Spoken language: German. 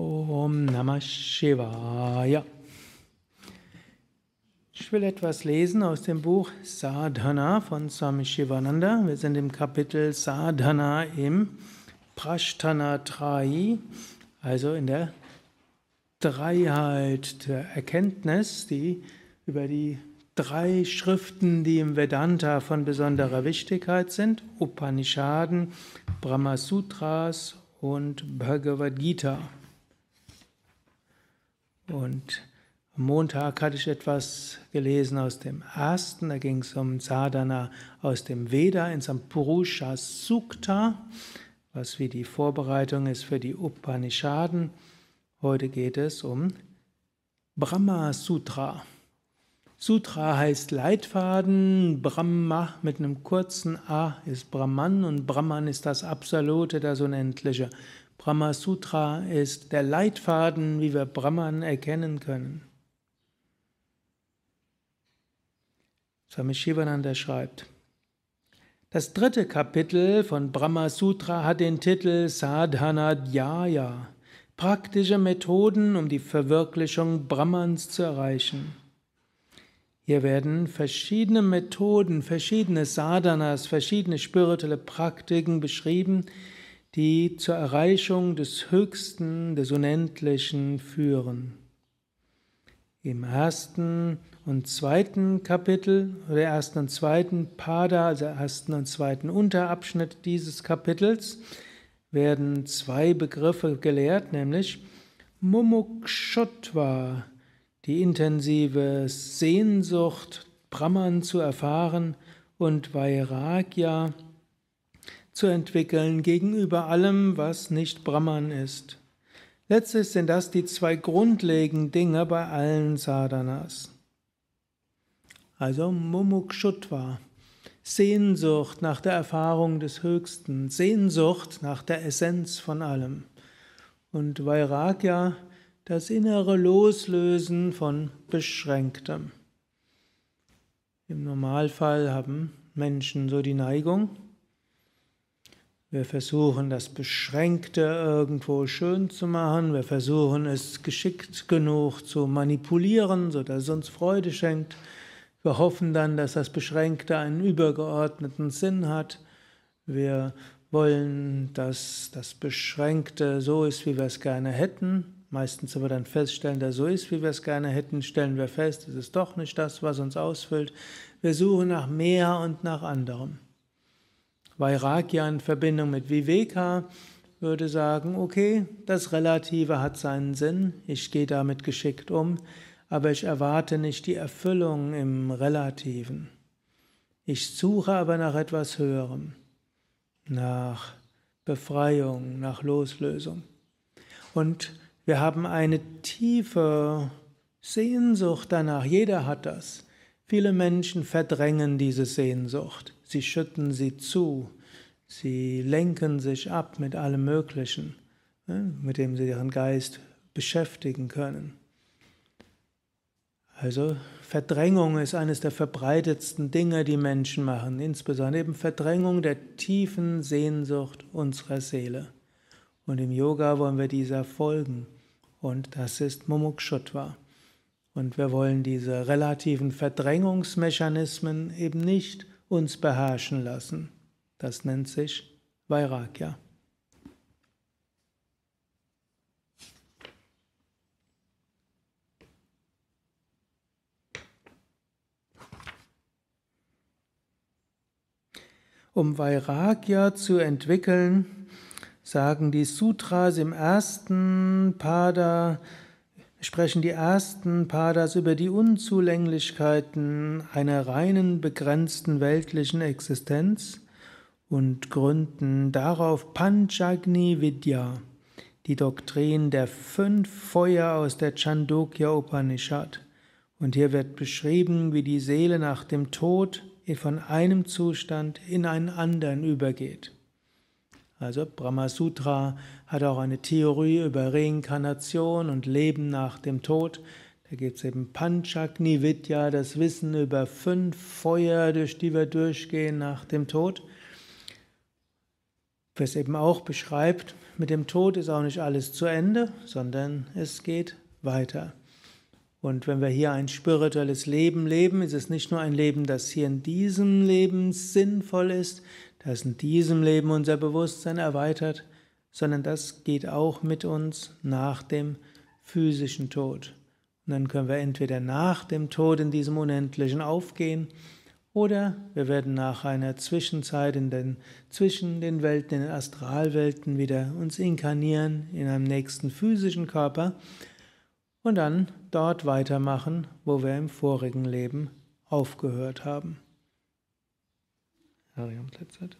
Om Namah Shivaya. Ich will etwas lesen aus dem Buch Sadhana von Swami Shivananda. Wir sind im Kapitel Sadhana im Prashtana Trai, also in der Dreiheit der Erkenntnis, die über die drei Schriften, die im Vedanta von besonderer Wichtigkeit sind: Upanishaden, Brahmasutras und Bhagavad Gita. Und am Montag hatte ich etwas gelesen aus dem ersten, da ging es um Sadhana aus dem Veda in Sampurusha Sukta, was wie die Vorbereitung ist für die Upanishaden. Heute geht es um Brahma Sutra. Sutra heißt Leitfaden, Brahma mit einem kurzen A ist Brahman und Brahman ist das Absolute, das Unendliche. Brahma Sutra ist der Leitfaden, wie wir Brahman erkennen können. Swami Shivananda schreibt, das dritte Kapitel von Brahma Sutra hat den Titel Sadhana Dhyaya, praktische Methoden, um die Verwirklichung Brahmans zu erreichen. Hier werden verschiedene Methoden, verschiedene Sadhanas, verschiedene spirituelle Praktiken beschrieben, die zur Erreichung des Höchsten, des Unendlichen führen. Im ersten und zweiten Kapitel, oder ersten und zweiten Pada, also ersten und zweiten Unterabschnitt dieses Kapitels, werden zwei Begriffe gelehrt, nämlich Mumukshotva, die intensive Sehnsucht, Brahman zu erfahren und Vairagya zu entwickeln gegenüber allem, was nicht Brahman ist. Letztlich sind das die zwei grundlegenden Dinge bei allen Sadhanas. Also Mumukshutva, Sehnsucht nach der Erfahrung des Höchsten, Sehnsucht nach der Essenz von allem. Und Vairagya, das innere Loslösen von Beschränktem. Im Normalfall haben Menschen so die Neigung, wir versuchen das Beschränkte irgendwo schön zu machen, wir versuchen es geschickt genug zu manipulieren, sodass es uns Freude schenkt. Wir hoffen dann, dass das Beschränkte einen übergeordneten Sinn hat. Wir wollen, dass das Beschränkte so ist, wie wir es gerne hätten. Meistens, wir dann feststellen, dass so ist, wie wir es gerne hätten, stellen wir fest, es ist doch nicht das, was uns ausfüllt. Wir suchen nach mehr und nach anderem. Vairagya in Verbindung mit Viveka würde sagen, okay, das Relative hat seinen Sinn, ich gehe damit geschickt um, aber ich erwarte nicht die Erfüllung im Relativen. Ich suche aber nach etwas Höherem, nach Befreiung, nach Loslösung. Und wir haben eine tiefe Sehnsucht danach. Jeder hat das. Viele Menschen verdrängen diese Sehnsucht. Sie schütten sie zu. Sie lenken sich ab mit allem Möglichen, mit dem sie ihren Geist beschäftigen können. Also Verdrängung ist eines der verbreitetsten Dinge, die Menschen machen, insbesondere eben Verdrängung der tiefen Sehnsucht unserer Seele. Und im Yoga wollen wir dieser folgen. Und das ist Mumukshutva. Und wir wollen diese relativen Verdrängungsmechanismen eben nicht uns beherrschen lassen. Das nennt sich Vairagya. Um Vairagya zu entwickeln, sagen die Sutras im ersten Pada, sprechen die ersten Padas über die Unzulänglichkeiten einer reinen, begrenzten weltlichen Existenz und gründen darauf Panchagni Vidya, die Doktrin der fünf Feuer aus der Chandogya Upanishad. Und hier wird beschrieben, wie die Seele nach dem Tod von einem Zustand in einen anderen übergeht. Also Brahma Sutra hat auch eine Theorie über Reinkarnation und Leben nach dem Tod. Da gibt es eben Panchagni Vidya, das Wissen über fünf Feuer, durch die wir durchgehen nach dem Tod. Was eben auch beschreibt, mit dem Tod ist auch nicht alles zu Ende, sondern es geht weiter. Und wenn wir hier ein spirituelles Leben leben, ist es nicht nur ein Leben, das hier in diesem Leben sinnvoll ist, das in diesem Leben unser Bewusstsein erweitert, sondern das geht auch mit uns nach dem physischen Tod. Und dann können wir entweder nach dem Tod in diesem Unendlichen aufgehen, oder wir werden nach einer Zwischenzeit in den, zwischen den Welten, in den Astralwelten wieder uns inkarnieren in einem nächsten physischen Körper und dann dort weitermachen, wo wir im vorigen Leben aufgehört haben. Ariam Letzet.